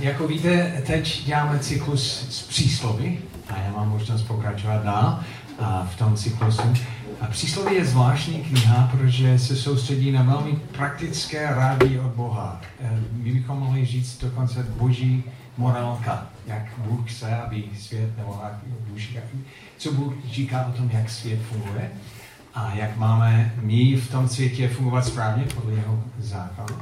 Jako víte, teď děláme cyklus s příslovy a já mám možnost pokračovat dál a v tom cyklusu. A přísloví je zvláštní kniha, protože se soustředí na velmi praktické rády od Boha. Eh, my bychom mohli říct dokonce boží morálka, jak Bůh chce, aby svět, nebo jak Bůh, co Bůh říká o tom, jak svět funguje a jak máme my v tom světě fungovat správně podle jeho zákonu.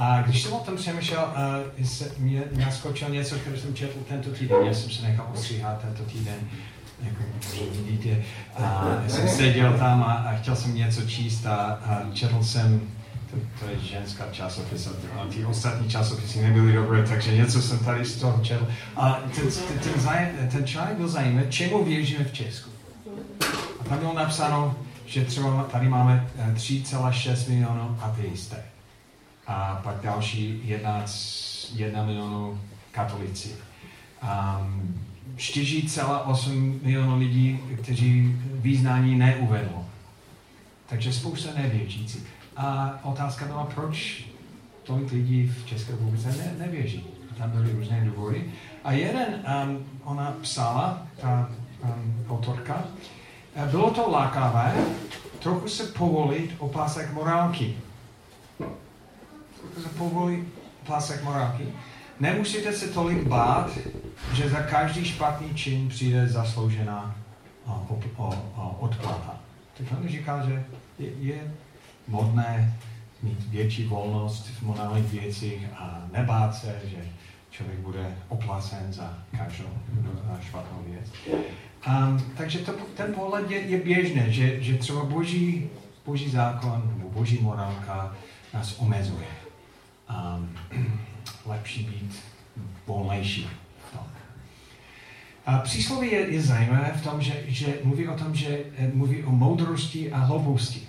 A když jsem o tom přemýšlel, uh, mě naskočil něco, které jsem četl tento týden. Já jsem se nechal ostříhat tento týden, jako vidíte. A jsem seděl tam a, a chtěl jsem něco číst a, a četl jsem to, to je ženská časopis a ty ostatní časopisy nebyly dobré, takže něco jsem tady z toho četl. A ten, ten, ten, ten článek byl zajímavý, čemu věříme v Česku. A tam bylo napsáno, že třeba tady máme 3,6 eh, milionů ateisté a pak další 1, milionu katolici. Um, 4,8 milionů lidí, kteří význání neuvedlo. Takže spousta nevěřící. A otázka byla, proč tolik lidí v České republice ne, nevěří. Tam byly různé důvody. A jeden, um, ona psala, ta um, autorka, bylo to lákavé trochu se povolit opásek morálky povolí pásek morálky. Nemusíte se tolik bát, že za každý špatný čin přijde zasloužená odplata. Takže on říká, že je, je modné mít větší volnost v morálních věcích a nebát se, že člověk bude oplacen za každou špatnou věc. Um, takže to, ten pohled je, je běžný, že, že třeba boží, boží zákon nebo boží morálka nás omezuje um, lepší být volnější. A přísloví je, je zajímavé v tom, že, že mluví o tom, že eh, mluví o moudrosti a hlouposti.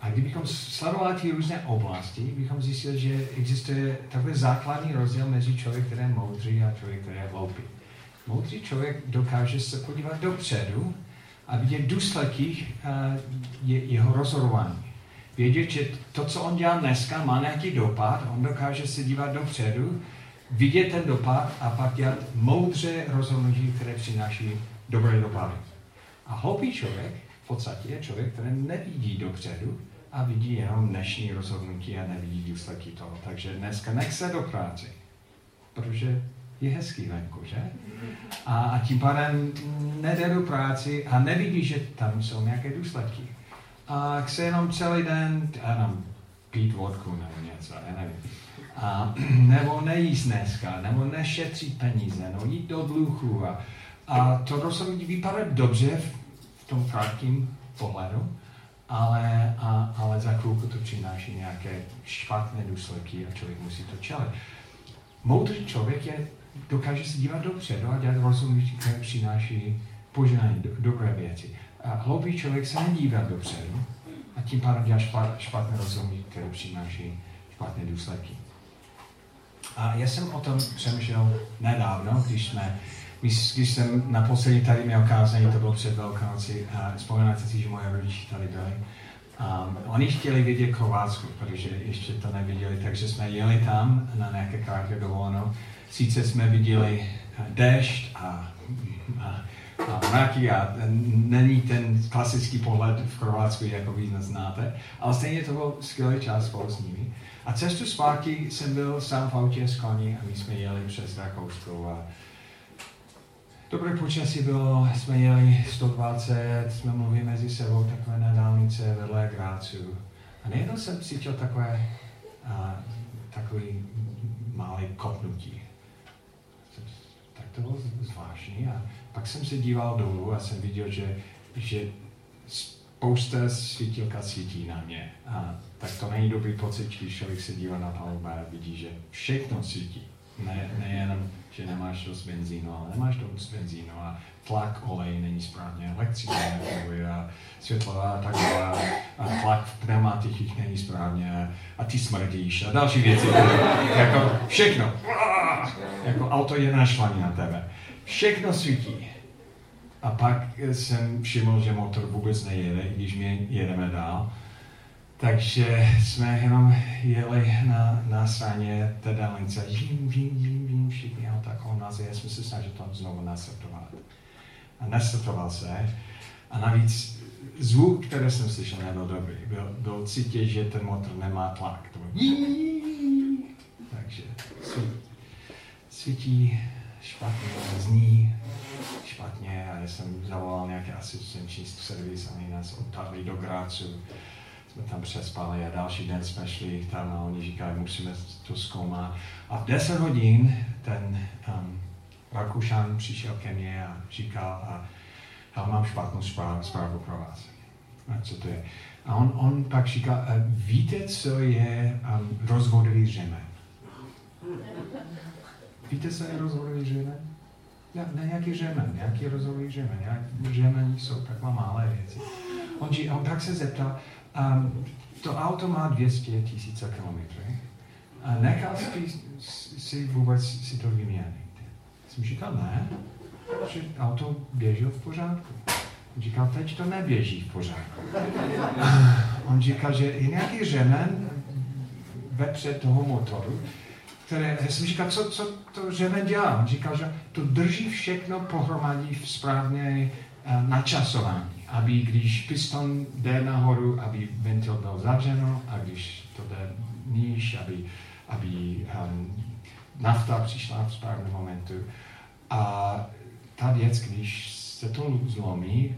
A kdybychom sledovali ty různé oblasti, bychom zjistili, že existuje takový základní rozdíl mezi člověkem, který je moudrý a člověk, který je hloupý. Moudrý člověk dokáže se podívat dopředu a vidět důsledky je, jeho rozhodování vědět, že to, co on dělá dneska, má nějaký dopad, on dokáže se dívat dopředu, vidět ten dopad a pak dělat moudře rozhodnutí, které přináší dobré dopady. A hloupý člověk v podstatě je člověk, který nevidí dopředu a vidí jenom dnešní rozhodnutí a nevidí důsledky toho. Takže dneska nech se do práce, protože je hezký venku, že? A, a tím pádem nejde do práci a nevidí, že tam jsou nějaké důsledky a chce jenom celý den, já nevím, pít vodku nebo něco, já nevím. A, nebo nejíst dneska, nebo nešetřit peníze, nebo jít do dluhu. A, a to rozhodnutí vypadá dobře v, v tom krátkém pohledu, ale, a, ale za chvilku to přináší nějaké špatné důsledky a člověk musí to čelit. Moudrý člověk je, dokáže se dívat dopředu a dělat rozhodnutí, které přináší požehnání, do, dobré věci. Hloupý člověk se nedívá dopředu a tím pádem dělá špat, špatné rozhodnutí, které přináší špatné důsledky. A já jsem o tom přemýšlel nedávno, když jsme když, jsem naposledy tady měl kázání, to bylo před Velkonoci, a vzpomínáte si, že moje rodiče tady byli. Um, oni chtěli vidět Krovátsku, protože ještě to neviděli, takže jsme jeli tam na nějaké krátké dovolenou. Sice jsme viděli déšť a, a a mraky a není ten klasický pohled v Chorvatsku, jako vy znáte, ale stejně to byl skvělý čas spolu s nimi. A cestu zpátky jsem byl sám v autě s koní a my jsme jeli přes Rakousko a dobré počasí bylo, jsme jeli 120, jsme mluvili mezi sebou takové na dálnice vedle Grácu. A nejednou jsem cítil takové, a, takový malý kopnutí. Tak to bylo zvláštní a pak jsem se díval dolů a jsem viděl, že, že spousta svítilka svítí na mě. A tak to není dobrý pocit, když člověk se dívá na palubu a vidí, že všechno svítí. Ne, nejenom, že nemáš dost benzínu, ale nemáš dost benzínu a tlak olej není správně, elektřina nefunguje a světlová taková a tlak v pneumatikách není správně a ty smrdíš a další věci. jako všechno. Jako auto je našlaný na tebe. Všechno svítí. A pak jsem všiml, že motor vůbec nejede, když my jedeme dál. Takže jsme jenom jeli na, na straně té dálnice. Žím, žím, žím, žím, všichni auta kolem nás. Já jsme se snažil tam znovu nastartovat. A nastartoval se. A navíc zvuk, který jsem slyšel, nebyl dobrý. Byl, byl cítit, že ten motor nemá tlak. To bylo... Takže svítí špatně, zní špatně a já jsem zavolal nějaký asistenční servis a oni nás odtahli do Grácu. Jsme tam přespali a další den jsme šli tam a oni říkali, musíme to zkoumat. A v 10 hodin ten um, Rakušan přišel ke mně a říkal, a, a mám špatnou zprávu, zprávu pro vás. A co to je? A on, on pak říkal, víte, co je um, rozvodový řemen? Víte, co je rozhodový řemen? Ne, ne nějaký řemen, nějaký rozhodový řemen. Řemeny jsou takové malé věci. On, on tak se zeptal, um, to auto má 200 tisíc kilometrů. A nechal si, si vůbec si to vyměnit. Jsem říkal, ne, že auto běží v pořádku. On říkal, teď to neběží v pořádku. On říkal, že je nějaký řemen vepřed toho motoru, které, já jsem říkal, co, co to žena dělá? On říkal, že to drží všechno pohromadí v správné uh, načasování, aby když piston jde nahoru, aby ventil byl zavřeno a když to jde níž, aby, aby um, nafta přišla v správném momentu. A ta věc, když se to zlomí,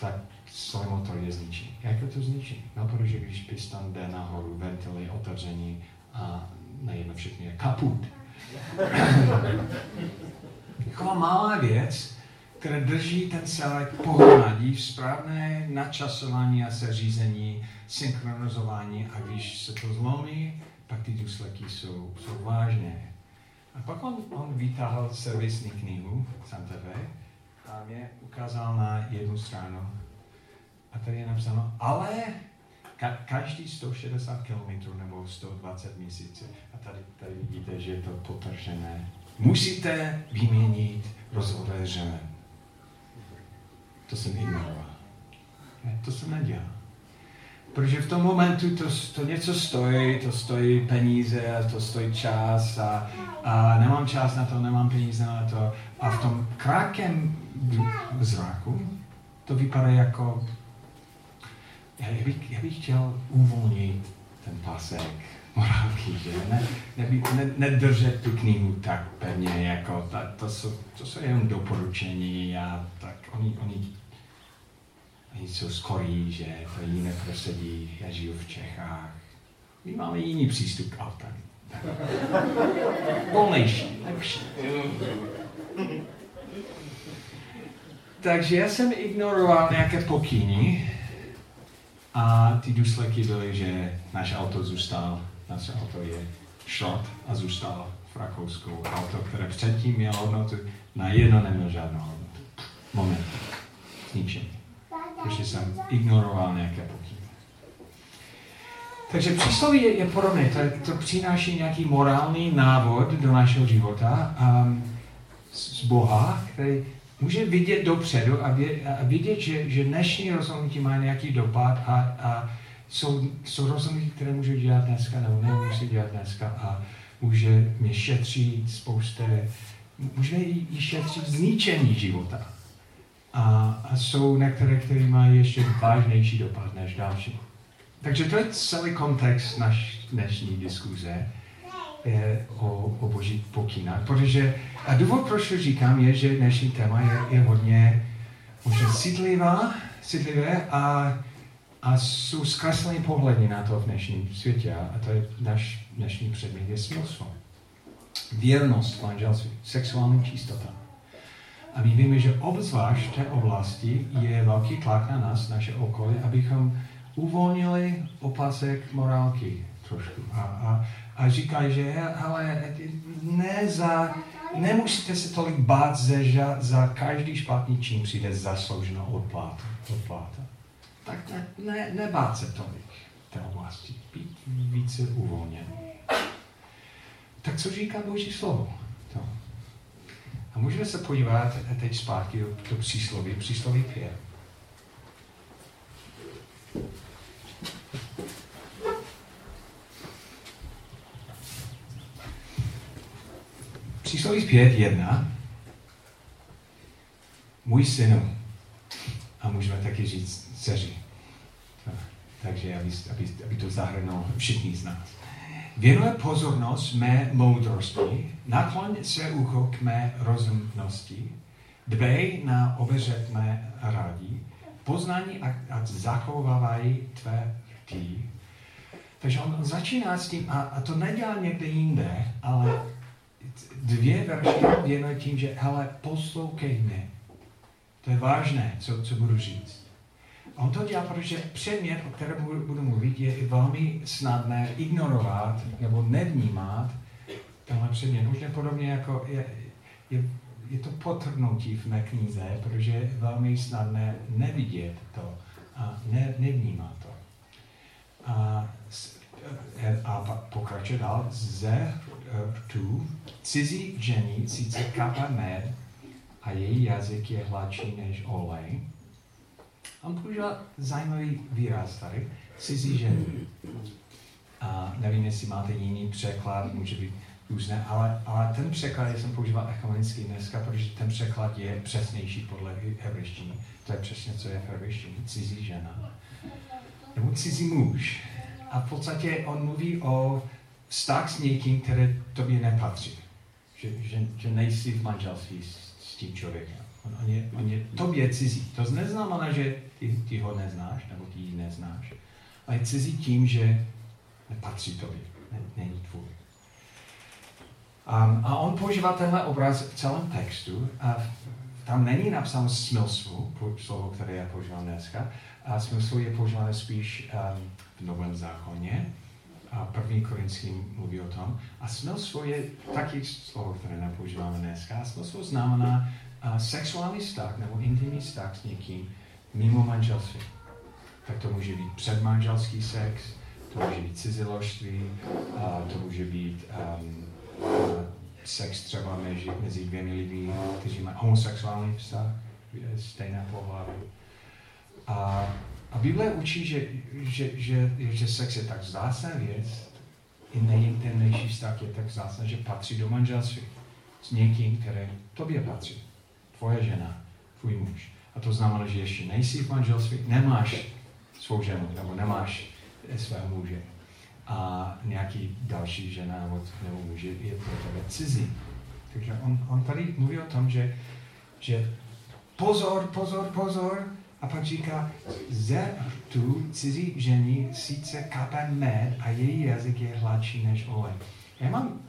tak celý motor je zničí. Jak to zničí? No, protože když piston jde nahoru, ventil je otevřený a najednou všechny je kaput. Taková malá věc, která drží ten celek pohromadí v správné načasování a seřízení, synchronizování a když se to zlomí, pak ty důsledky jsou, jsou vážné. A pak on, on vytáhl servisní knihu Santa Fe a mě ukázal na jednu stranu. A tady je napsáno, ale Ka- každý 160 km nebo 120 měsíců, a tady, tady vidíte, že je to potržené, musíte vyměnit rozhodové řemen. To jsem ignoroval. To se nedělá. Protože v tom momentu to, to něco stojí, to stojí peníze, a to stojí čas a, a nemám čas na to, nemám peníze na to. A v tom krátkém zraku to vypadá jako já bych, já bych chtěl uvolnit ten pasek morálky, že ne, ne, ne, nedržet tu knihu tak pevně, jako ta, to, jsou, to jsou jenom doporučení a tak oni, oni, oni jsou skorí, že to jiné prostředí, já žiju v Čechách. My máme jiný přístup k autám. Volnější, lepší. Takže já jsem ignoroval nějaké pokyny, a ty důsledky byly, že naše auto zůstalo, naše auto je šrot a zůstalo v Rakousku. Auto, které předtím mělo hodnotu, na jedno nemělo žádnou hodnotu. Moment. Zničení. Protože jsem ignoroval nějaké pokyny. Takže přísloví je, je podobné. To, to přináší nějaký morální návod do našeho života um, z Boha, který může vidět dopředu a, vě, a vidět, že, že dnešní rozhodnutí má nějaký dopad a, a jsou, jsou rozhodnutí, které můžu dělat dneska nebo nemusí dělat dneska a může mě šetřit spousty, může i, šetřit zničení života. A, a jsou některé, které mají ještě vážnější dopad než další. Takže to je celý kontext naší dnešní diskuze je o, o boží pokynách. Protože a důvod, proč to říkám, je, že dnešní téma je, je hodně možná citlivá, citlivé a, a jsou zkreslené pohledy na to v dnešním světě. A to je náš dnešní předmět je smilstvo. Věrnost manželství, sexuální čistota. A my víme, že obzvlášť v té oblasti je velký tlak na nás, naše okolí, abychom uvolnili opasek morálky trošku. A, a a říkají, že ale ne za, nemusíte se tolik bát, že za, každý špatný čin přijde zaslouženou odplata. odplata tak, ne, nebát se tolik té oblasti, být více uvolněn. Tak co říká Boží slovo? To. A můžeme se podívat teď zpátky do, do přísloví, přísloví 5. Přísloví 5, 1. Můj synu. A můžeme taky říct, dceři. Takže aby, aby, aby to zahrnulo všichni z nás. Věnuje pozornost mé moudrosti, nakloň se ucho k mé rozumnosti, dbej na obezřetné radí, poznání a, a zachovávají tvé rty. Takže on začíná s tím, a, a to nedělá někde jinde, ale dvě verše věnuje tím, že hele, poslouchej mě. To je vážné, co, co budu říct. On to dělá, protože předmět, o kterém budu mluvit, je velmi snadné ignorovat nebo nevnímat tenhle předmět. Možná podobně jako je, je, je to potrhnutí v mé knize, protože je velmi snadné nevidět to a ne, nevnímat to. A, a pokračuje dál. Ze tu cizí žení sice kapa med a její jazyk je hladší než olej, On používá zajímavý výraz tady, cizí ženy. A nevím, jestli máte jiný překlad, může být různé, ale, ale ten překlad jsem používal ekumenický dneska, protože ten překlad je přesnější podle hebrejštiny. To je přesně, co je v hebrejštině, cizí žena. Nebo cizí muž. A v podstatě on mluví o vztah s někým, který tobě nepatří. Že, že, že nejsi v manželství s, s tím člověkem. On, on, je, on je tobě cizí. To neznamená, že ty, ty ho neznáš, nebo ty ji neznáš. A je cizí tím, že nepatří tobě, ne, není tvůj. Um, a on používá tenhle obraz v celém textu. A tam není napsáno smilstvu, slovo, které já používám dneska. A smilstvo je používáno spíš um, v Novém zákoně. A první Korinským mluví o tom. A smilstvo je taky slovo, které nepoužíváme dneska. A smilstvo znamená sexuální vztah nebo intimní vztah s někým, mimo manželství. Tak to může být předmanželský sex, to může být ciziložství, to může být um, sex třeba mezi, mezi dvěmi lidmi, kteří mají homosexuální vztah, stejné pohlaví. A, a Bible učí, že, že, že, že sex je tak vzácná věc, i nejintimnější vztah je tak vzácná, že patří do manželství s někým, který tobě patří. Tvoje žena, tvůj muž. A to znamená, že ještě nejsi v manželství, nemáš svou ženu, nebo nemáš svého muže. A nějaký další žena nebo, nebo muž je pro tebe cizí. Takže on, on tady mluví o tom, že, že pozor, pozor, pozor, a pak říká, ze tu cizí žení sice kape med a její jazyk je hladší než olej. Já mám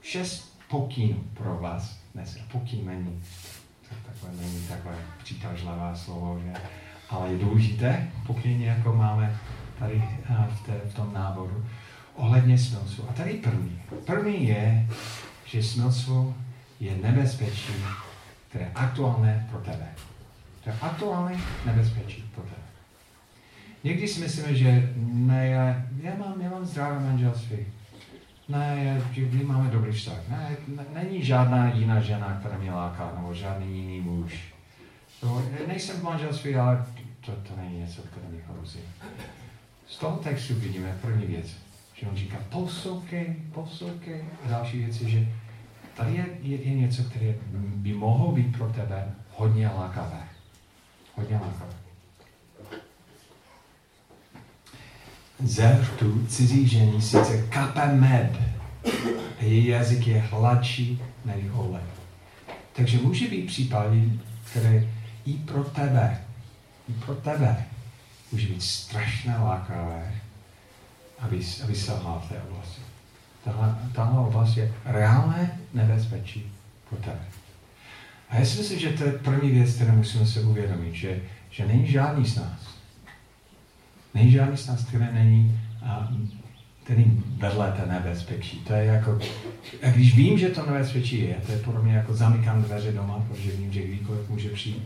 šest pokynů pro vás dnes. Pokyn není takové není takové přitažlivé slovo, že? ale je důležité, pokud jako máme tady v, té, v tom náboru, ohledně smilců. A tady první. První je, že smilstvo je nebezpečí, které je aktuálné pro tebe. To je aktuální nebezpečí pro tebe. Někdy si myslíme, že ne, já, já, mám, já mám zdravé manželství ne, my máme dobrý vztah. Ne, ne, není žádná jiná žena, která mě láká, nebo žádný jiný muž. To, nejsem v manželství, ale to, to není něco, které mě hrozí. Z toho textu vidíme první věc, že on říká poslouchej, poslouchej. A další věc je, že tady je, je, je něco, které by mohlo být pro tebe hodně lákavé. Hodně lákavé. Tu cizí žení sice kape med a její jazyk je hladší než olej. Takže může být případy, které i pro tebe, i pro tebe může být strašně lákavé, aby, aby se v té oblasti. Tahle, tahle oblast je reálné nebezpečí pro tebe. A já si myslím, že to je první věc, kterou musíme se uvědomit, že, že není žádný z nás, Není žádný které není, a, který vedle té nebezpečí. To je jako, a když vím, že to nebezpečí je, to je pro mě jako zamykám dveře doma, protože vím, že kdykoliv může přijít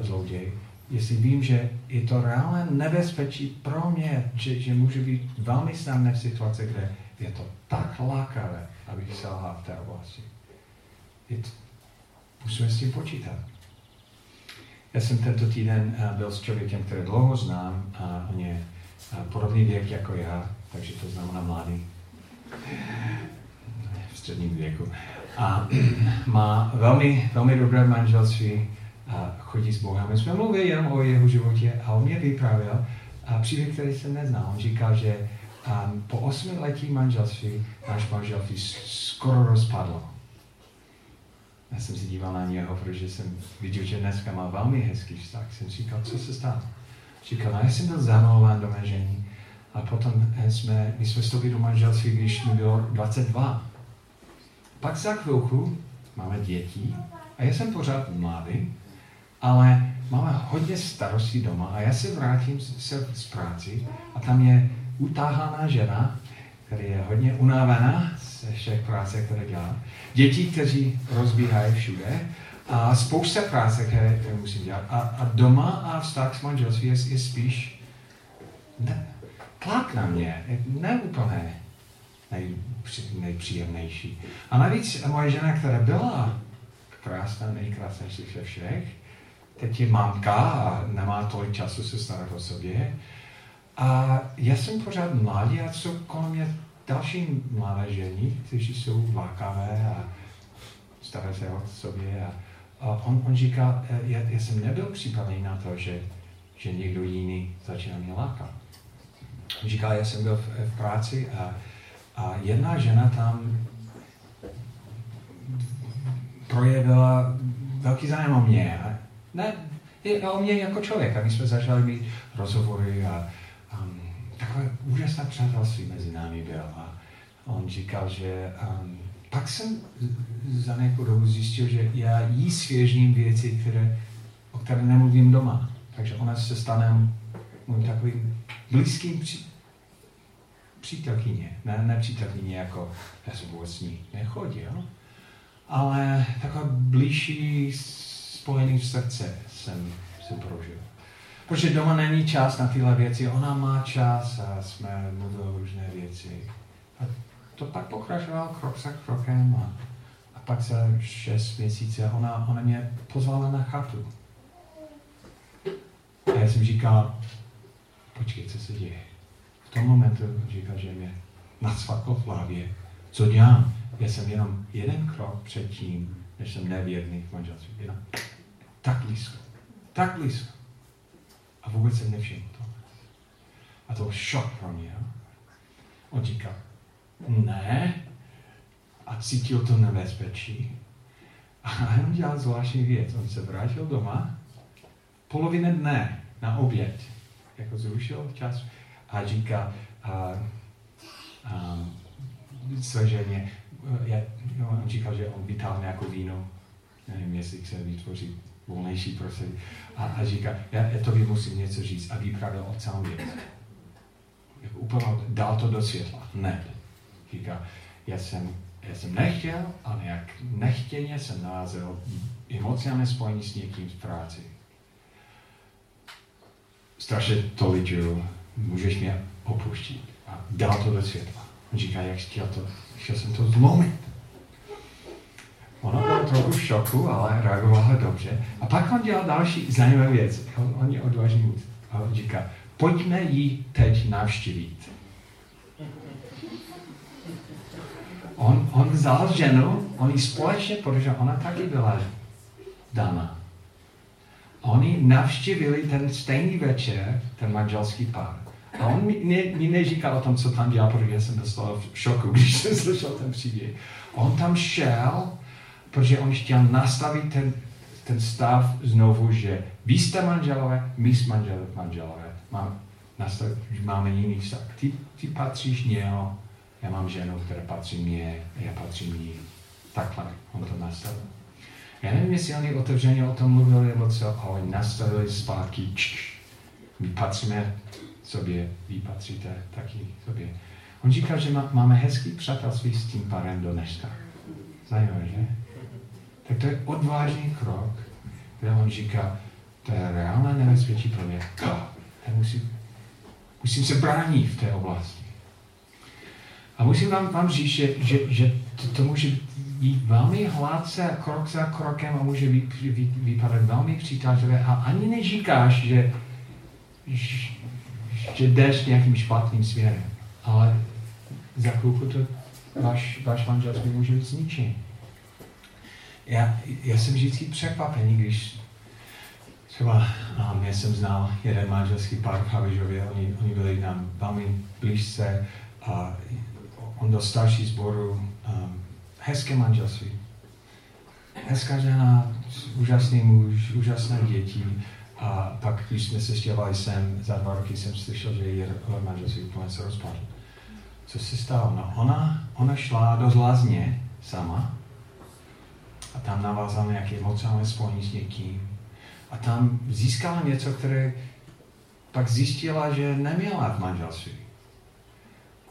zloděj. Jestli vím, že je to reálné nebezpečí pro mě, že, že může být velmi snadné v situaci, kde je to tak lákavé, abych selhal v té oblasti. Je to, musíme s tím počítat. Já jsem tento týden eh, byl s člověkem, který dlouho znám a on je eh, podobný věk jako já, takže to znamená mladý. středním věku. A má velmi, velmi dobré manželství a chodí s Bohem. My jsme mluvili jenom o jeho životě a on mě vyprávěl a příběh, který jsem neznal. On říkal, že um, po osmi letí manželství náš manželství skoro rozpadlo. Já jsem si díval na něho, protože jsem viděl, že dneska má velmi hezký vztah. Jsem říkal, co se stalo? Říkal, no já jsem byl zamilován do manžení a potom jsme, my jsme vstoupili do manželství, když mi bylo 22. Pak za chvilku máme děti a já jsem pořád mladý, ale máme hodně starostí doma a já se vrátím se z práci a tam je utáhaná žena, která je hodně unavená ze všech práce, které dělá. Děti, kteří rozbíhají všude a spousta práce, které, které musím dělat. A, a doma a vztah s manželství je, je spíš ne, tlak na mě, ne úplně nej, nejpříjemnější. A navíc moje žena, která byla krásná, nejkrásnější ze všech, teď je mamka a nemá tolik času se starat o sobě. A já jsem pořád mladý a jsou kolem mě další mladé ženy, kteří jsou lákavé a starají se o sobě. A, a on, on říká, e, já, já jsem nebyl připravený na to, že, že někdo jiný začíná mě lákat. On říká, já jsem byl v, v práci a, a jedna žena tam projevila velký zájem o mě. A ne, o mě jako člověka. My jsme začali mít rozhovory a takové úžasné přátelství mezi námi bylo. A on říkal, že um, pak jsem za nějakou dobu zjistil, že já jí svěžním věci, které, o které nemluvím doma. Takže ona se stane můj takovým blízkým při, přítelkyně. Ne, ne přítelkyně jako, já jsem vůbec ní nechodil, ale taková blížší spojený v srdce jsem, jsem prožil. Protože doma není čas na tyhle věci, ona má čas a jsme mluvili různé věci. A to pak pokračovalo krok za krokem a, a pak za šest měsíců ona, ona mě pozvala na chatu. A já jsem říkal, počkej, co se děje. V tom momentu říkal, že mě nacvaklo v hlavě. Co dělám? Já jsem jenom jeden krok před tím, než jsem nevěrný v manželství. Jenom tak blízko. Tak blízko. A vůbec jsem nevšiml to. A to byl šok pro mě. On říká, ne, a cítil to nebezpečí. A on dělal zvláštní věc. On se vrátil doma, polovina dne na oběd, jako zrušil čas a říká a, a, své ženě, je, on říkal, že on vytáhl nějakou víno, nevím, jestli chce vytvořit volnější prostředí. A, a říká, já, já tobě musím něco říct a vyprávěl o celém věc. Jako úplně dal to do světla. Ne. Říká, já jsem, já jsem nechtěl, ale jak nechtěně jsem nalazil emocionální spojení s někým v práci. Strašně to liduju, můžeš mě opuštit. A dal to do světla. On říká, jak chtěl to, chtěl jsem to zlomit. Šoku, ale reagovala dobře. A pak on dělal další zajímavé věc. On, on je odvážný A on říká, pojďme ji teď navštívit. On, on vzal ženu, oni společně, protože ona taky byla dána. Oni navštívili ten stejný večer, ten manželský pár. A on mi, ne, mi neříkal o tom, co tam dělal, protože jsem byl v šoku, když jsem slyšel ten příběh. On tam šel protože on chtěl nastavit ten, ten stav znovu, že vy jste manželové, my jsme manželové, manželové. Mám, nastavit, že máme jiný vztah. Ty, ty patříš něho, já mám ženu, která patří mě, já patřím jí. Takhle on to nastavil. Já nevím, jestli oni otevřeně o tom mluvili, nebo co, ale nastavili zpátky, my patříme sobě, vy patříte taky sobě. On říkal, že má, máme hezký přátelství s tím párem do dneška. Zajímavé, že? Tak to je odvážný krok, kde on říká, to je reálné nebezpečí pro. Já musím, musím se bránit v té oblasti. A musím vám, vám říct, že, že, že to, to může být velmi hladce, krok za krokem a může být, vy, vypadat velmi přitažlivé a ani neříkáš, že, že jdeš nějakým špatným směrem. Ale za chvilku to váš, manželství může být zničen. Já, já jsem vždycky překvapený, když třeba um, já jsem znal jeden manželský pár v Havižově, oni, oni byli nám velmi blízce a on do starší sboru um, hezké manželství. Hezká žena, úžasný muž, úžasné děti. A pak, když jsme se stěhovali sem, za dva roky jsem slyšel, že její manželství úplně se rozpadlo. Co se stalo? No ona, ona šla do lázně sama a tam navázala nějaké emocionální spojení s někým. A tam získala něco, které pak zjistila, že neměla v manželství.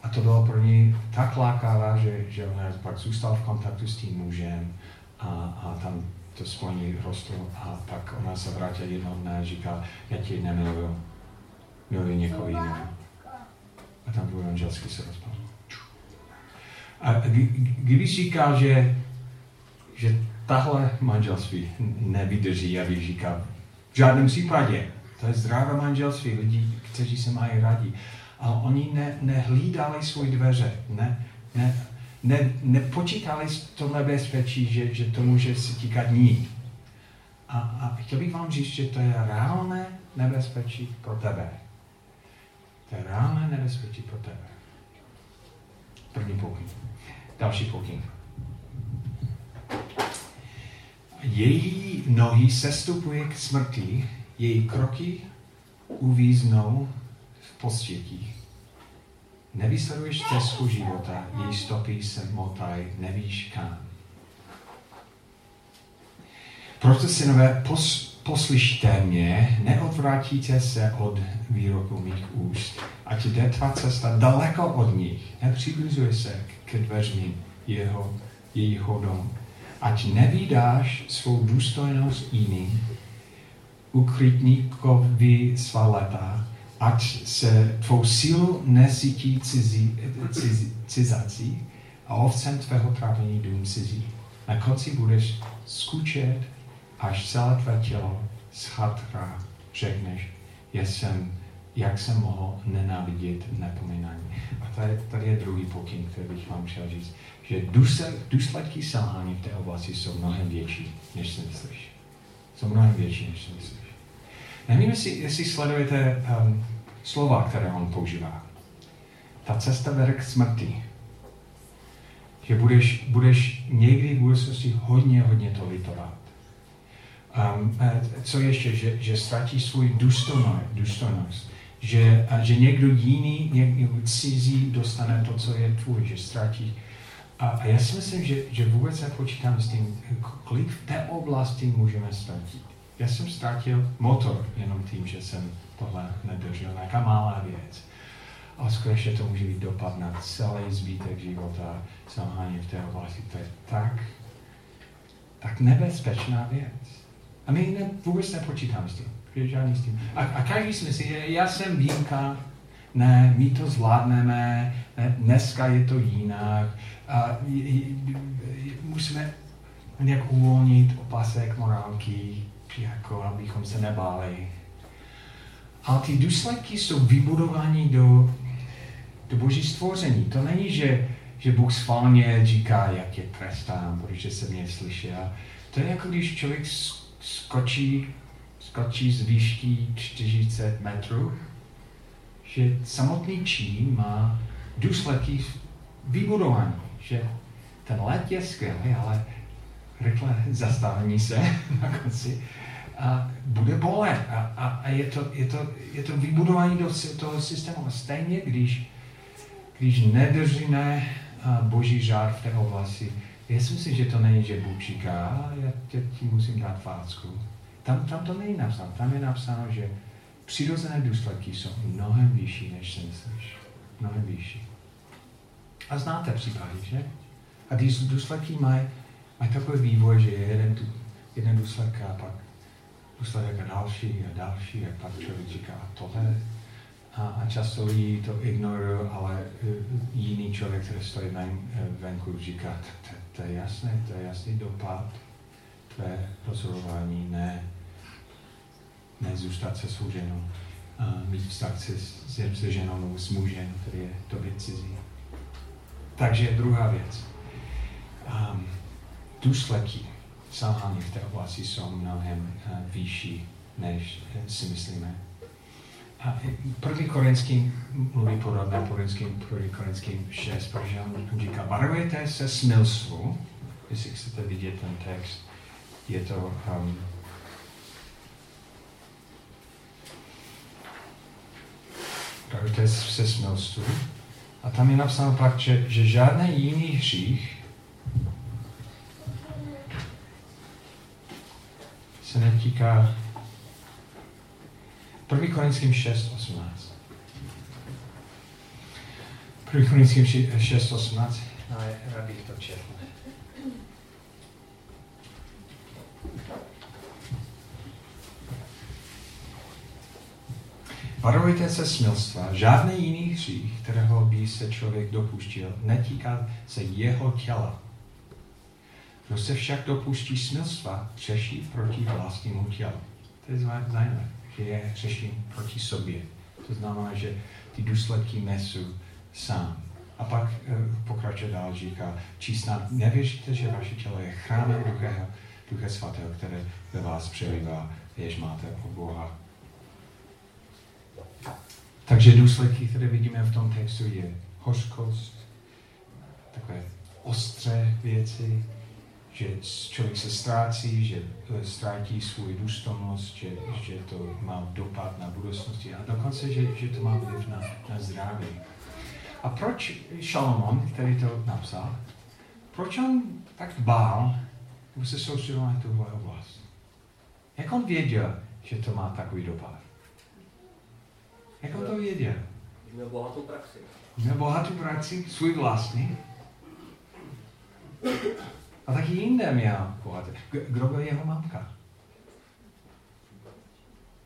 A to bylo pro ní tak lákavé, že, že ona pak zůstala v kontaktu s tím mužem a, a tam to spojení rostlo a pak ona se vrátila jednou dne a říká, já ti nemiluju, miluji někoho jiného. A tam tvůj manželský se rozpadl. A když říkal, že, že tahle manželství nevydrží, bych říkal, v žádném případě. To je zdravé manželství lidí, kteří se mají rádi. Ale oni ne, nehlídali svoje dveře, ne, ne, ne, nepočítali to nebezpečí, že, že to může se týkat ní. A, a chtěl bych vám říct, že to je reálné nebezpečí pro tebe. To je reálné nebezpečí pro tebe. První pokyn. Další pokyn. Její nohy sestupují k smrti, její kroky uvíznou v postětí. Nevysleduješ cestu života, její stopy se motají, nevíš kam. Proto, synové, pos, poslyšte mě, neodvrátíte se od výroku mých úst. Ať jde tvá cesta daleko od nich, nepřiblizuje se k dveřím jeho, jejího domu. Ať nevídáš svou důstojnost jiným, ukrytníkovi svá leta, ať se tvou sílu nesytí cizí, cizí, cizací a ovcem tvého trávení dům cizí. Na konci budeš skučet, až celé tvé tělo schatrá. Řekneš, jsem, jak jsem mohl nenávidět nepomínání. A tady, tady je druhý pokyn, který bych vám chtěl říct, že důsledky selhání v té oblasti jsou mnohem větší, než si myslíš. Jsou mnohem větší, než si myslíš. Nevím, jestli, jestli sledujete um, slova, které on používá. Ta cesta vede k smrti. Že budeš, budeš někdy v budoucnosti hodně, hodně to litovat. Um, co ještě? Že, že ztratíš svůj důstojnost. Že, že někdo jiný, někdo cizí dostane to, co je tvůj. Že ztratíš. A, a já si myslím, že, že vůbec nepočítám s tím, kolik v té oblasti můžeme ztratit. Já jsem ztratil motor jenom tím, že jsem tohle nedržel. Nějaká malá věc. A skutečně to může být dopad na celý zbytek života, selhání v té oblasti. To je tak, tak nebezpečná věc. A my ne, vůbec nepočítáme s tím. Žádný s tím. A, a každý si myslí, já jsem výjimka, ne, my to zvládneme, ne, dneska je to jinak. A, musíme nějak uvolnit opasek morálky, jako abychom se nebáli. Ale ty důsledky jsou vybudovány do, do boží stvoření. To není, že, že Bůh schválně říká, jak je trestám, protože se mě slyšel. To je jako když člověk skočí, skočí z výšky 40 metrů, že samotný čin má důsledky vybudování, že ten let je skvělý, ale rychle zastavení se na konci a bude bolet. A, a, a je, to, je, to, je to vybudování do toho systému. A stejně, když, když nedržíme boží žár v té oblasti, já si myslím, že to není, že Bůh říká, já ti musím dát fácku. Tam, tam to není napsáno. Tam je napsáno, že přirozené důsledky jsou mnohem vyšší, než si myslíš. Mnohem vyšší. A znáte případy, že? A ty důsledky mají, mají takový vývoj, že je jeden, jeden důsledek a pak důsledek a další a další a pak člověk říká a tohle a, a často lidi to ignorují, ale uh, jiný člověk, který stojí ven, e, venku, říká, to, to je jasné, to je jasný dopad tvé rozhodování, ne, nezůstat se svou ženou, mít vztah se, se, se ženou nebo s mužem, který je tobě cizí. takže druhá věc. Um, důsledky selhání v té oblasti jsou mnohem uh, vyšší, než uh, si myslíme. A první korinským mluví podobně korinským, první korinským 6, protože on říká, varujete se smilstvu, jestli chcete vidět ten text, je to um, varujete se smilstvu. A tam je napsáno pak, že, že žádný jiný hřích se netýká 1. Korinským 6, 18. 1. Korinským 6, 18. No, rád bych to četl. Varujte se smilstva. Žádný jiný hřích, kterého by se člověk dopuštil, netýká se jeho těla. Kdo se však dopustí smilstva, řeší proti vlastnímu tělu. To je zajímavé že je řeším proti sobě. To znamená, že ty důsledky nesu sám. A pak e, pokračuje dál, říká, či snad nevěříte, že vaše tělo je chrámem Ducha, Ducha Svatého, které ve vás přelívá, jež máte od Boha. Takže důsledky, které vidíme v tom textu, je hořkost, takové ostré věci, že člověk se ztrácí, že eh, ztratí svůj důstojnost, že, že to má dopad na budoucnosti a dokonce, že, že to má vliv na, na zdraví. A proč Šalomon, který to napsal, proč on tak bál, aby se soustředil na tuhle oblast? Jak on věděl, že to má takový dopad? Jak on to věděl? Měl bohatou praxi. Měl bohatou praxi, svůj vlastní. A taky jinde měl bohaté. Kdo byl jeho mamka?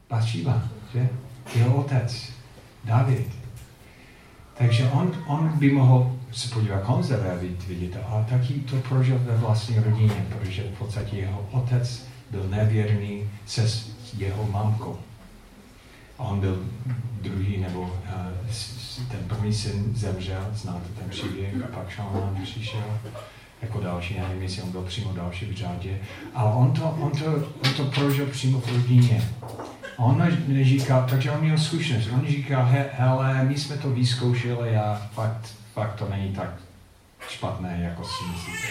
Bathsheba, že? Jeho otec, David. Takže on, on by mohl se podívat konzervit, vidíte, ale taky to prožil ve vlastní rodině, protože v podstatě jeho otec byl nevěrný se jeho mamkou. A on byl druhý, nebo uh, ten první syn zemřel, znáte ten příběh, a pak Šalmán přišel jako další, já nevím, jestli on byl přímo další v řádě, ale on to, on to, on to prožil přímo v rodině. A on neříká, takže on měl zkušenost. On říká, he, hele, my jsme to vyzkoušeli a fakt, fakt to není tak špatné, jako si myslíte.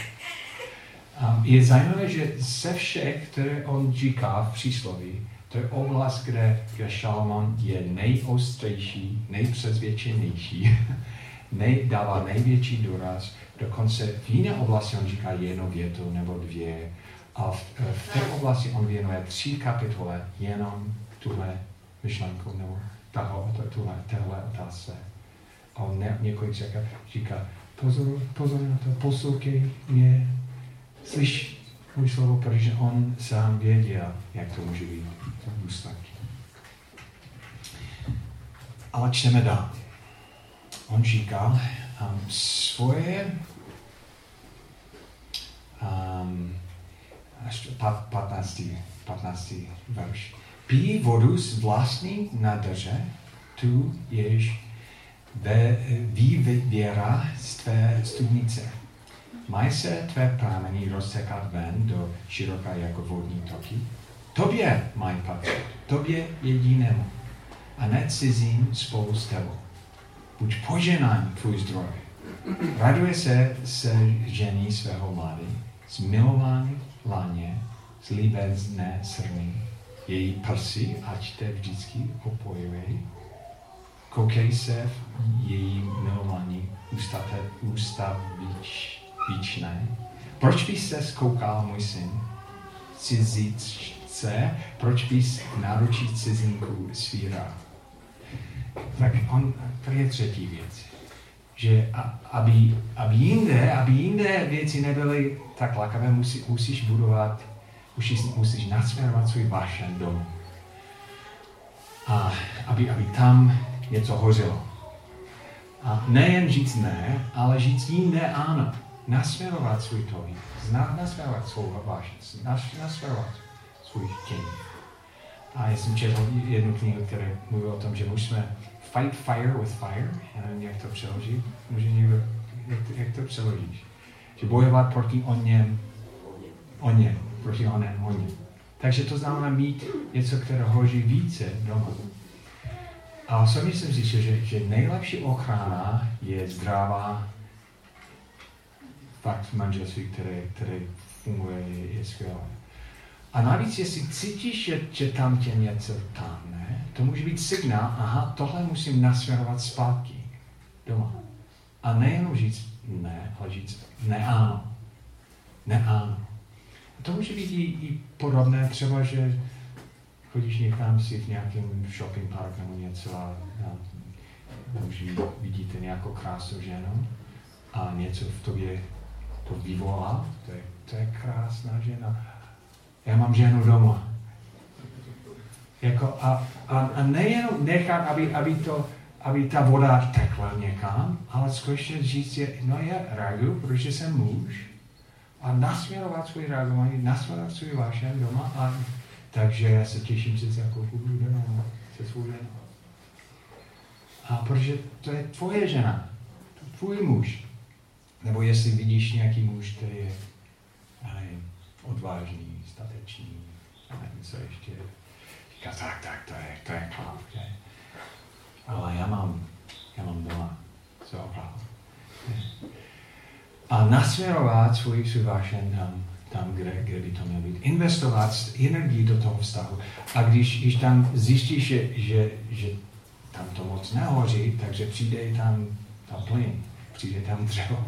A je zajímavé, že ze všech, které on říká v přísloví, to je oblast, kde, kde Šalomon je nejostřejší, nejpřezvědčenější, nej, dává největší důraz Dokonce v jiné oblasti on říká jednu větu nebo dvě. A v, v té oblasti on věnuje tři kapitole jenom tuhle myšlenku nebo taho, tuhle, téhle otázce. A on ne, několik říká, říká pozor, pozor na to, poslouchej mě, slyš můj slovo, protože on sám věděl, jak to může být důsledky. Ale čteme dál. On říká, um, svoje um, až 15. 15. verš. Pí vodu z vlastní nádrže, tu jež ve, vyvěrá z tvé studnice. Mají se tvé prameny roztekat ven do široká jako vodní toky? Tobě mají patřit, tobě jedinému, a ne cizím spolu s tebou. Buď poženán tvůj zdroj. Raduje se se žení svého mladý, zmilování láně, zlíbezné srny, její prsy, ať te vždycky opojuje, koukej se v její milování ústavičné. Proč bys se zkoukal, můj syn, cizíce, proč bys náručí cizinku svíral? Tak on, to je třetí věc že aby, aby, jinde, aby jinde věci nebyly tak lakavé, musí, musíš budovat, musíš, musíš nasměrovat svůj vášen domů. A aby, aby tam něco hořilo. A nejen říct ne, ale říct jinde ano. Nasměrovat svůj tohy. Nasměrovat svou vášen. Nasměrovat svůj chtění. A já jsem četl jednu knihu, která mluví o tom, že musíme fight fire with fire. Já nevím, jak to přeložit. Může někdo Jak, to, jak to přeložíš? Že bojovat proti o něm, o něm, proti o něm, o něm. Takže to znamená mít něco, které hoří více doma. A osobně jsem zjistil, že, že nejlepší ochrana je zdravá fakt manželství, které, které funguje, je, je skvělé. A navíc, jestli cítíš, že, že tam tě něco táhne, to může být signál, aha, tohle musím nasměrovat zpátky doma. A nejenom říct ne, ale říct ne ano. Ne ano. A to může být i, i podobné třeba, že chodíš někam si v nějakém shopping park nebo něco a, a možná vidíte nějakou krásnou ženu a něco v tobě to vyvolá, to je, to je krásná žena. Já mám ženu doma. Jako a, a, a nejenom nechat, aby, aby, to, aby ta voda tekla někam, ale skutečně říct je, no já reaguju, protože jsem muž, a nasměrovat svůj reagování, nasměrovat svůj vášen doma a takže já se těším že za chvilku budu doma se svou ženou. A protože to je tvoje žena, tvůj muž. Nebo jestli vidíš nějaký muž, který je nevím, odvážný, statečný, a nevím, co ještě. Říká, tak, tak, to je, to je chlap, že? Ale já mám, já mám doma co opravdu. A nasměrovat svůj, vášen tam, tam kde, kde by to mělo být. Investovat energii do toho vztahu. A když, když tam zjistíš, že, že, že tam to moc nehoří, takže přijde tam ta plyn, přijde tam dřevo.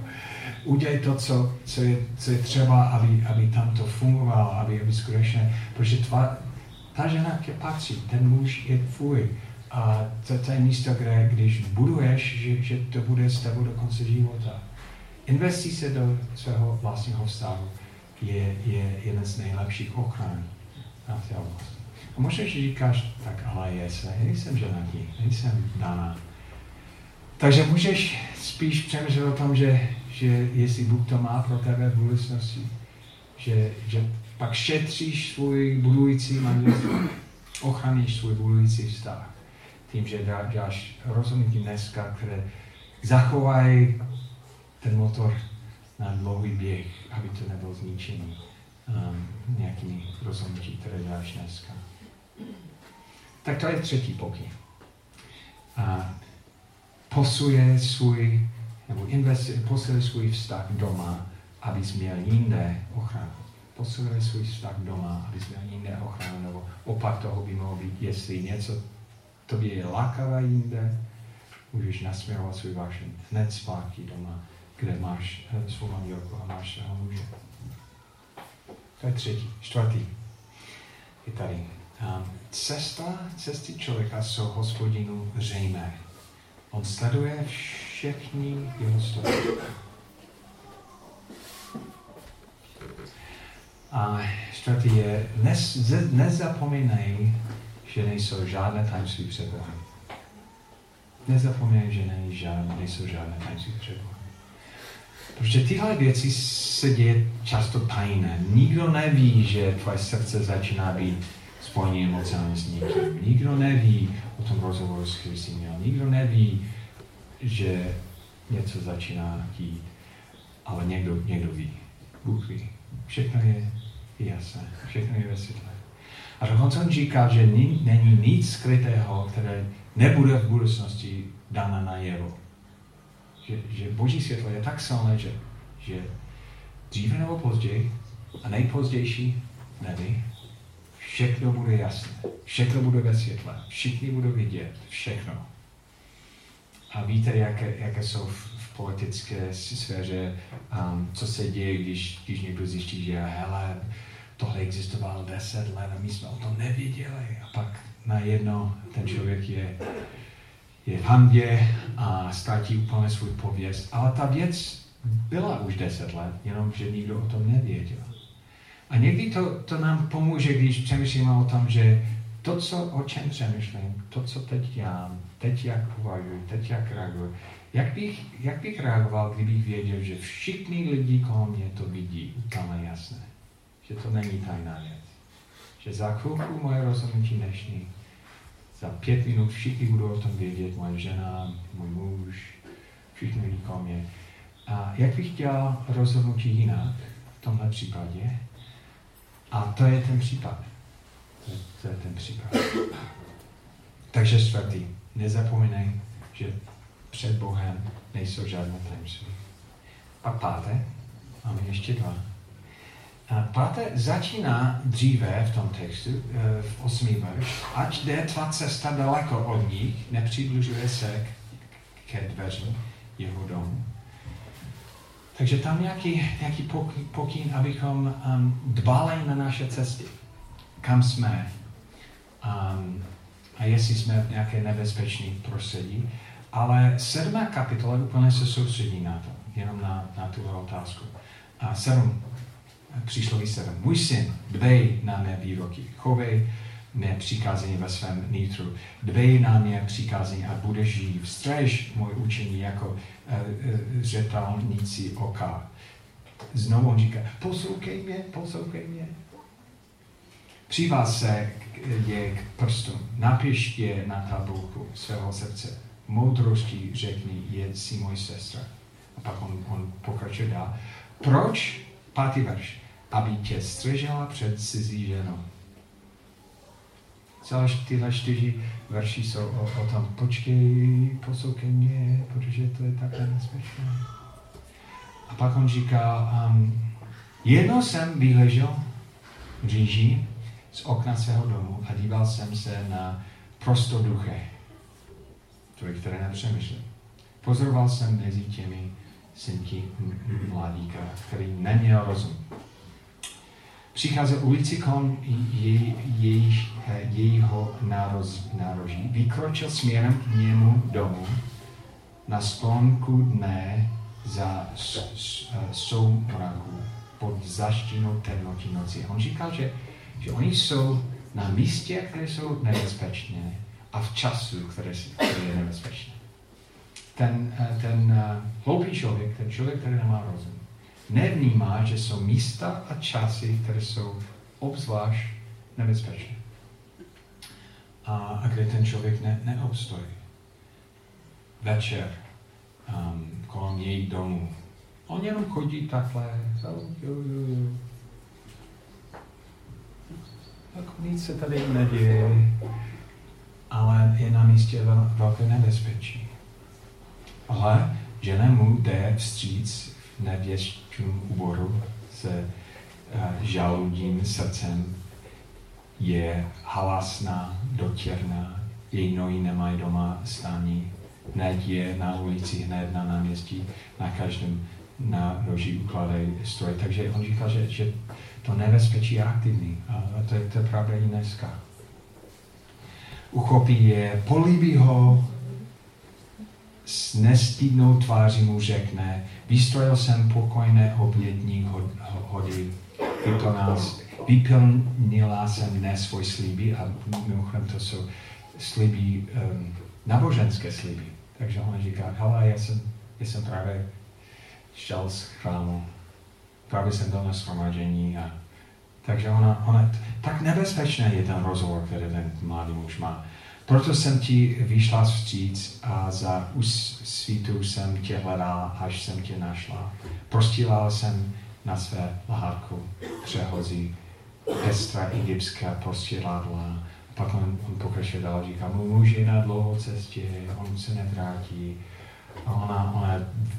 Udělej to, co, co, je, co je třeba, aby, aby tam to fungovalo, aby, aby skutečně, protože tva, ta žena tě patří, ten muž je tvůj. A to, to je místo, kde když buduješ, že, že to bude s tebou do konce života. Investice do svého vlastního vztahu je, je jeden z nejlepších ochran na oblast. A možná, že říkáš, tak ale je se, nejsem ženatý, nejsem daná. Takže můžeš spíš přemýšlet o tom, že, že jestli Bůh to má pro tebe v budoucnosti, že, že pak šetříš svůj budující manželství, ochraníš svůj budující vztah. Tím, že dáš rozhodnutí dneska, které zachovají ten motor na dlouhý běh, aby to nebylo zničený um, nějakými rozhodnutí, které děláš dneska. Tak to je třetí pokyn. A posuje svůj, nebo investuje, posiluje svůj vztah doma, abys měl jinde ochranu. Posiluje svůj vztah doma, abys měl jinde ochranu, nebo opak toho by mohlo být, jestli něco tobě je lákavé jinde, můžeš nasměrovat svůj vášen hned zpátky doma kde máš eh, svou manželku a máš svého muže. To je třetí. Čtvrtý je tady. Um, cesta, cesty člověka jsou hospodinu zřejmé. On sleduje všechny jeho stopy. A čtvrtý je, nez, nezapomínej, že nejsou žádné tajemství před Bohem. Nezapomínej, že nejsou žádné tajemství před Bohem. Protože tyhle věci se děje často tajné. Nikdo neví, že tvoje srdce začíná být spojené emocionálně s někým. Nikdo neví o tom rozhovoru, jsi měl. Nikdo neví, že něco začíná dít. Ale někdo, někdo ví. Bůh ví. Všechno je jasné. Všechno je ve světle. A dokonce on říká, že není nic skrytého, které nebude v budoucnosti dána na jevo že, že boží světlo je tak silné, že, že dříve nebo později a nejpozdější neví, všechno bude jasné, všechno bude ve světle, všichni budou vidět všechno. A víte, jaké, jaké jsou v, v politické sféře, um, co se děje, když, když někdo zjistí, že hele, tohle existovalo deset let a my jsme o tom nevěděli. A pak najednou ten člověk je je v hambě a ztratí úplně svůj pověst. Ale ta věc byla už deset let, jenom že nikdo o tom nevěděl. A někdy to, to nám pomůže, když přemýšlíme o tom, že to, co, o čem přemýšlím, to, co teď dělám, teď jak uvažuji, teď jak reaguji, jak bych, jak bych reagoval, kdybych věděl, že všichni lidi kolem mě to vidí úplně jasné. Že to není tajná věc. Že za chvilku moje rozhodnutí dnešní za pět minut všichni budou o tom vědět, moje žena, můj muž, všichni lidi kolem mě. A jak bych dělal rozhodnutí jinak v tomhle případě? A to je ten případ. To je, to je ten případ. Takže čtvrtý. Nezapomínej, že před Bohem nejsou žádné tajemství. A páté, máme ještě dva. A páté začíná dříve v tom textu, eh, v osmý verš, ať jde tvá cesta daleko od nich, nepřibližuje se ke dveřím jeho domu. Takže tam nějaký, nějaký pokyn, abychom um, dbali na naše cesty, kam jsme um, a jestli jsme v nějaké nebezpečné prostředí. Ale sedmá kapitola úplně se soustředí na to, jenom na, na tu otázku. A sedm, přísloví sedm. Můj syn, dbej na mé výroky, chovej mé přikázení ve svém nitru. Dbej na mě přikázení a budeš živ. Střež můj učení jako uh, uh, řetelníci oka. Znovu on říká, poslouchej mě, poslouchej mě. Přivaz se je k prstům, napiš je na tabulku svého srdce. Moudrosti řekni, je si můj sestra. A pak on, on pokračuje dál. Proč? Pátý verš. Aby tě střežela před cizí ženou Celé tyhle čtyři verši jsou o, o tom, počkej, poslouchej mě, protože to je tak nebezpečné. A pak on říká, um, jednou jsem vyležel říži z okna svého domu a díval jsem se na prostoduché, člověk, které nepřemýšlel. Pozoroval jsem mezi těmi synky mladíka, který neměl rozum přicházel ulici kolem jej, jej, jejího nároz, nároží, vykročil směrem k němu domů na sklonku dne za soumraku pod zaštinou temnoty noci. On říkal, že, že oni jsou na místě, které jsou nebezpečné a v času, které, které je nebezpečné. Ten, eh, ten uh, hloupý člověk, ten člověk, který nemá rozum, nevnímá, že jsou místa a časy, které jsou obzvlášť nebezpečné. A, a kde ten člověk ne, neobstojí. Večer um, kolem její domu. On jenom chodí takhle. Tak nic se tady neděje, ale je na místě velké nebezpečí. Ale žena mu jde vstříc nevěštím úboru se uh, žaludím srdcem je halasná, dotěrná, její nohy nemají doma stání, hned je na ulici, hned na náměstí, na každém na roží ukladají stroj. Takže on říkal, že, že to nebezpečí je aktivní. A to je, to je pravda i dneska. Uchopí je, políbí ho, s nestydnou tváří mu řekne, vystrojil jsem pokojné obědní hody, to nás, vyplnila jsem ne svůj sliby a mimochodem to jsou sliby, um, náboženské sliby. Takže on říká, hele, já jsem, já jsem právě šel z chrámu, právě jsem byl na a takže ona, ona, tak nebezpečné je ten rozhovor, který ten mladý muž má. Proto jsem ti vyšla vstříc a za svítu jsem tě hledala, až jsem tě našla. Prostílala jsem na své lahárku přehozí pestra egyptská postěládla. Pak on, on pokračuje dál, říká, můj muž je na dlouhou cestě, on se nevrátí. A ona, ona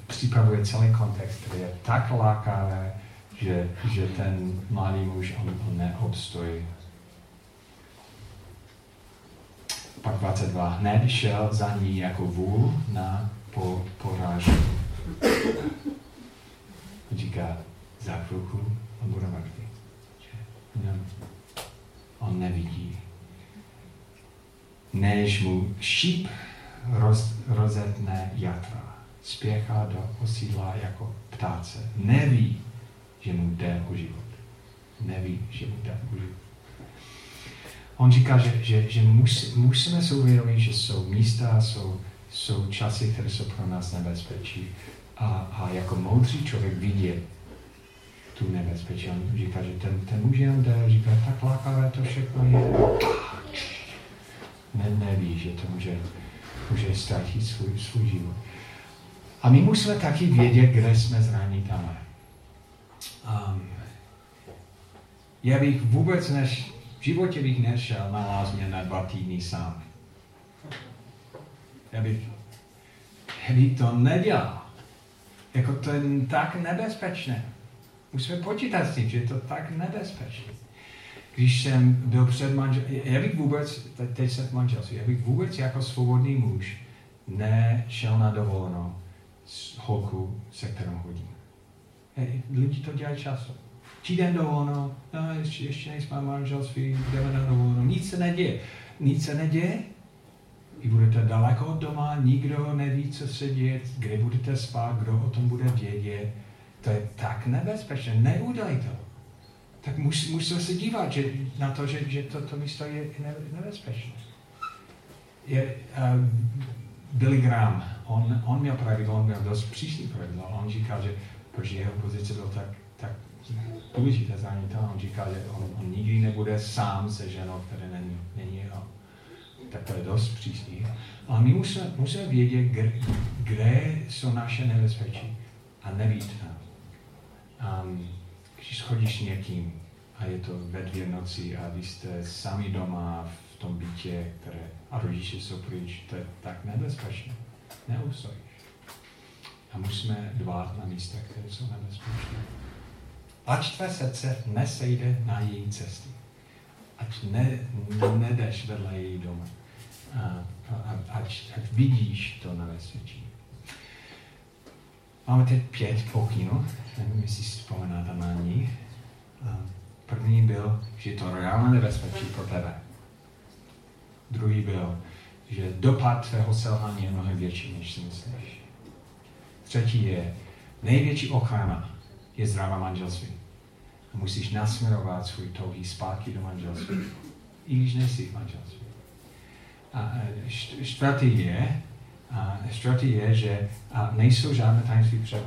připravuje celý kontext, který je tak lákavé, že, že ten mladý muž on, on neobstojí pak 22. Hned šel za ní jako vůl na po, porážku. Říká, za chvilku on bude mrtvý. On nevidí. Než mu šíp roz, rozetne jatra. Spěchá do osídla jako ptáce. Neví, že mu jde o život. Neví, že mu jde o život. On říká, že, že, že musí, musíme si uvědomit, že jsou místa, jsou, jsou časy, které jsou pro nás nebezpečí. A, a jako moudrý člověk vidí tu nebezpečí. On říká, že ten, ten muž jenom jde, říká, tak lákavé to všechno je. Ne, neví, že to může, může ztratit svůj, svůj život. A my musíme taky vědět, kde jsme zranitelné. Um, já bych vůbec než, životě bych nešel na lázně na dva týdny sám. Já bych, já bych to nedělal. Jako to je tak nebezpečné. Musíme počítat s tím, že je to tak nebezpečné. Když jsem byl před manželstvím, já bych vůbec, teď jsem v manželství, já bych vůbec jako svobodný muž nešel na dovolenou s holkou, se kterou hodím. Lidi to dělají často. Týden dovolenou, no, ještě, ještě nejsme manželství, jdeme na dovolenou. Nic se neděje. Nic se neděje, vy budete daleko od doma, nikdo neví, co se děje, kde budete spát, kdo o tom bude vědět. To je tak nebezpečné, neudělej to. Tak mus, musíte se dívat že, na to, že, že to, to místo je nebezpečné. Je, uh, Billy Graham, on, on měl pravidlo, on měl dost přísný pravidlo. On říkal, že protože jeho pozice byl tak, tak důležité zranitelná, on říkal, že on, on nikdy nebude sám se ženou, které není, není jeho tak to je dost přísný. Ale my musíme, musíme vědět, kde, kde jsou naše nebezpečí a tam. Um, když chodíš někým a je to ve dvě noci a vy jste sami doma v tom bytě, které, a rodiče jsou pryč, to je tak nebezpečné. Neustojíš. A musíme dbát na místa, které jsou nebezpečné. Ať tvé srdce nesejde na její cesty. Ať ne, nedeš vedle její doma a, a, ať, ať vidíš to na nebezpečí. Máme teď pět pokynů, nevím, jestli si vzpomínáte na ní. První byl, že je to reálné nebezpečí pro tebe. Druhý byl, že dopad tvého selhání je mnohem větší, než si myslíš. Třetí je, největší ochrana je zdravá manželství. A musíš nasměrovat svůj touhý zpátky do manželství, i když nejsi v manželství. A čtvrtý je, a čtvrtý je, že a nejsou žádné tajemství před.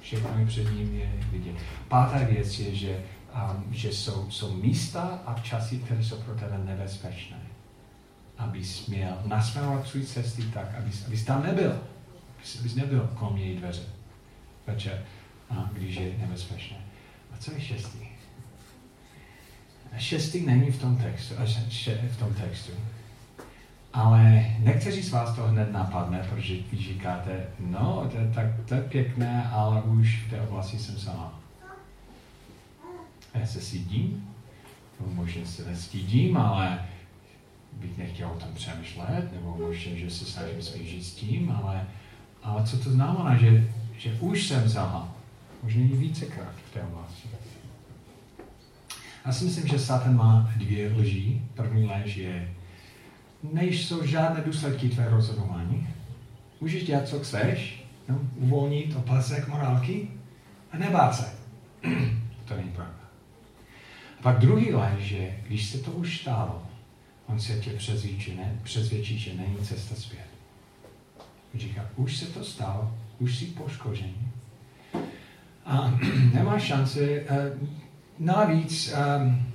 Všechno je před ním je vidět. Pátá věc je, že, um, že jsou, jsou místa a časy, které jsou pro tebe nebezpečné. Abys měl nasměrovat svůj cesty tak, abys, abys tam nebyl. Abys, abys nebyl kolem její dveře večer, a, když je nebezpečné. A co je šestý? Šestý není v tom textu. V tom textu. Ale někteří z vás to hned napadne, protože říkáte, no, to je, tak, to je pěkné, ale už v té oblasti jsem sama. Já se stydím, no, možná se nestydím, ale bych nechtěl o tom přemýšlet, nebo možná, že se snažím smířit s tím, ale, ale co to znamená, že, že už jsem sama, možná i vícekrát v té oblasti. Já si myslím, že Satan má dvě lží. První lež je, nejsou žádné důsledky tvé rozhodování. Můžeš dělat, co chceš, no, uvolnit opasek morálky a nebát se. to není pravda. A pak druhý lež je, když se to už stalo, on se tě přesvědčí, ne, přesvědčí že není cesta zpět. Říká, už se to stalo, už jsi poškožený. A nemá šance. Uh, navíc um,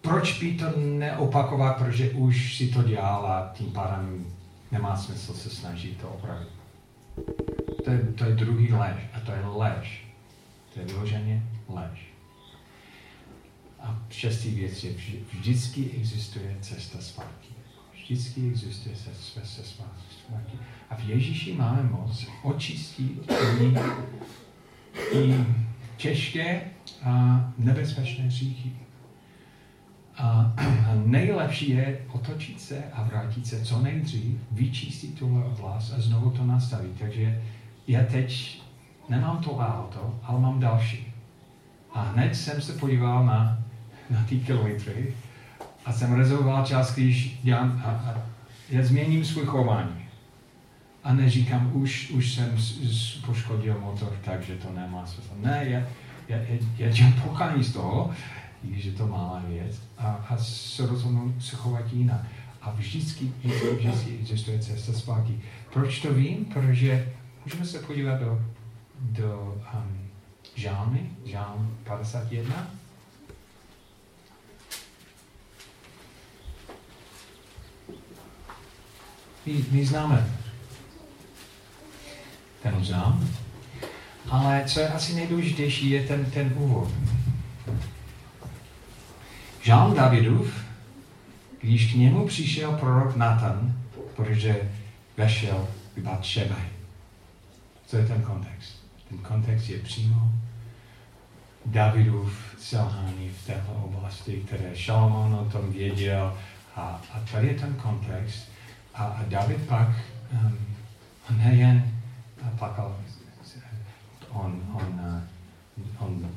proč by to neopakovat, protože už si to dělal a tím pádem nemá smysl se snažit to opravit. To je, to je druhý lež a to je lež. To je vyloženě lež. A šestý věc je, vždycky existuje cesta zpátky. Vždycky existuje cesta zpátky. A v Ježíši máme moc očistit i těžké a nebezpečné hříchy. A nejlepší je otočit se a vrátit se co nejdřív, vyčistit tuhle oblast a znovu to nastavit. Takže já teď nemám to auto, ale mám další. A hned jsem se podíval na, na ty kilometry a jsem rezervoval čas, když dělám, a, a já změním svůj chování. A neříkám, už, už jsem poškodil motor, takže to nemá smysl. Ne, já, já, já, dělám pokání z toho, je to malá věc, a, a se rozhodnou se chovat jinak. A vždycky, vždycky existuje cesta zpátky. Proč to vím? Protože můžeme se podívat do, do um, žálmy, žálm 51. My, my známe ho znám. Ale co je asi nejdůležitější, je ten, ten úvod. Žán Davidův, když k němu přišel prorok Natan, protože vešel k Batšebe. Co je ten kontext? Ten kontext je přímo Davidův selhání v této oblasti, které Šalomon o tom věděl. A, a tady je ten kontext. A, a David pak um, nejen on, on, uh, on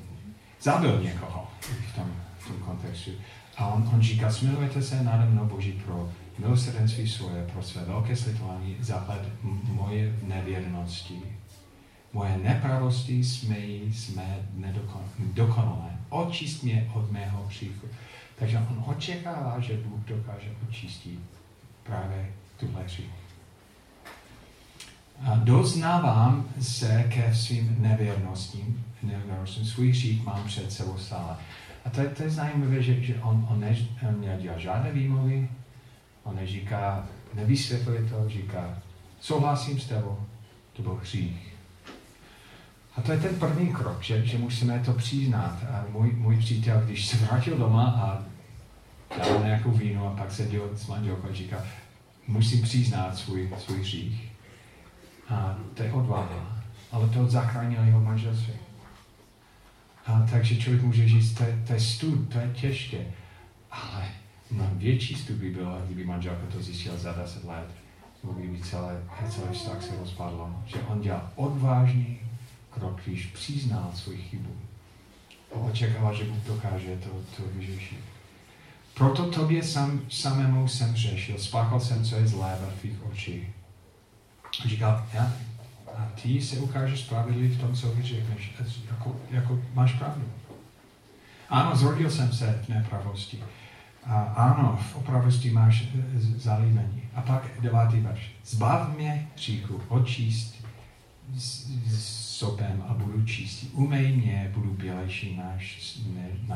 zabil někoho v tom, v tom kontextu. A on, on říká, smilujete se nade mnou Boží pro milosrdenství svoje, pro své velké slitování, zahled moje nevěrnosti moje nepravosti smejí, jsme nedokonalé. Očist mě od mého příchu. Takže on očekává, že Bůh dokáže očistit právě tuhle hřích. Doznávám se ke svým nevěrnostím, nevěrnostím, svůj hřích mám před sebou stále. A to, to je zajímavé, že, že on, on, ne, on nedělá žádné výmluvy, on neříká, nevysvětluje to, říká, souhlasím s tebou, to byl hřích. A to je ten první krok, že, že musíme to přiznat. A můj, můj přítel, když se vrátil doma a dal nějakou vínu a pak seděl s manželkou a říká, musím přiznat svůj, svůj hřích. A to je odvaha. Ale to zachránilo jeho manželství. A takže člověk může říct, to je, to je stud, to je těžké. Ale no, větší stud by bylo, kdyby manželka to zjistila za 10 let. Nebo kdyby celé, celé vztah se rozpadlo. Že on dělal odvážný krok, když přiznal svůj chybu očekával, že Bůh dokáže to, to vyřešit. Proto tobě sam, samému jsem řešil, spáchal jsem, co je zlé ve tvých očích. Říkal, já, a ty se ukážeš spravedlivý v tom, co vyřekneš, jako, jako máš pravdu. Ano, zrodil jsem se v nepravosti. A ano, v opravosti máš zalíbení. A pak devátý verš. Zbav mě hříchu, očíst sopem a budu čistý. Umej mě, budu bělejší náš,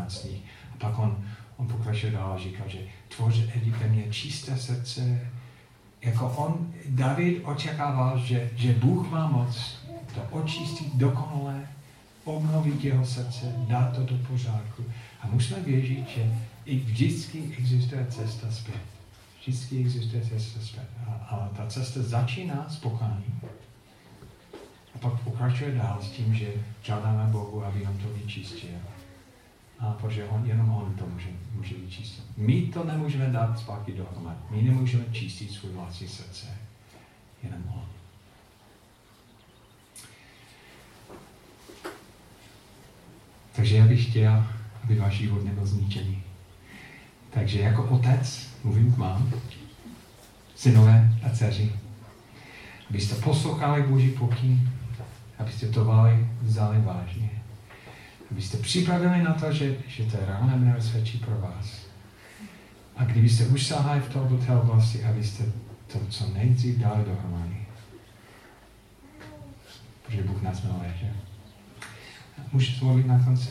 sníh. A pak on, on pokračuje dál a říká, že tvoře ve mě čisté srdce. Jako on, David očekával, že, že Bůh má moc to očistit dokonale, obnovit jeho srdce, dát to do pořádku. A musíme věřit, že i vždycky existuje cesta zpět. Vždycky existuje cesta zpět. A, a ta cesta začíná s pokáním pak pokračuje dál s tím, že žádáme Bohu, aby on to vyčistil. A protože on, jenom on to může, může vyčistit. My to nemůžeme dát zpátky dohromady. My nemůžeme čistit svůj vlastní srdce. Jenom on. Takže já bych chtěl, aby váš život nebyl zničený. Takže jako otec mluvím k vám, synové a dceři, abyste poslouchali Boží pokyn, abyste to vzali vážně. Abyste připravili na to, že, že to je reálné nebezpečí pro vás. A kdybyste už sahali v to, do té oblasti, abyste to co nejdřív dali dohromady. Protože Bůh nás miluje, že? Můžete mluvit na konci?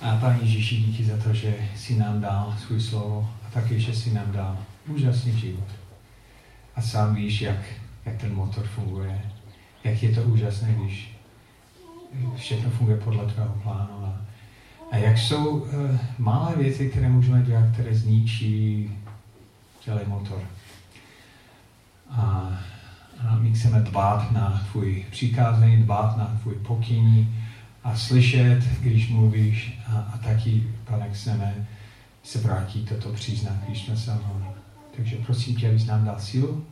A Pane Ježíši, díky za to, že jsi nám dal svůj slovo a taky, že jsi nám dal úžasný život. A sám víš, jak jak ten motor funguje, jak je to úžasné, když všechno funguje podle tvého plánu. A, a jak jsou uh, malé věci, které můžeme dělat, které zničí celý motor. A, a my chceme dbát na tvůj přikázání, dbát na tvůj pokyní a slyšet, když mluvíš a, a taky, pane, chceme se vrátit toto příznak, se Takže prosím tě, abys nám dal sílu,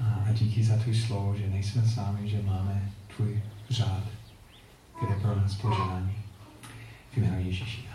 a díky za tvůj slovo, že nejsme sami, že máme tvůj řád, kde pro nás požádání. V jménu Ježíši.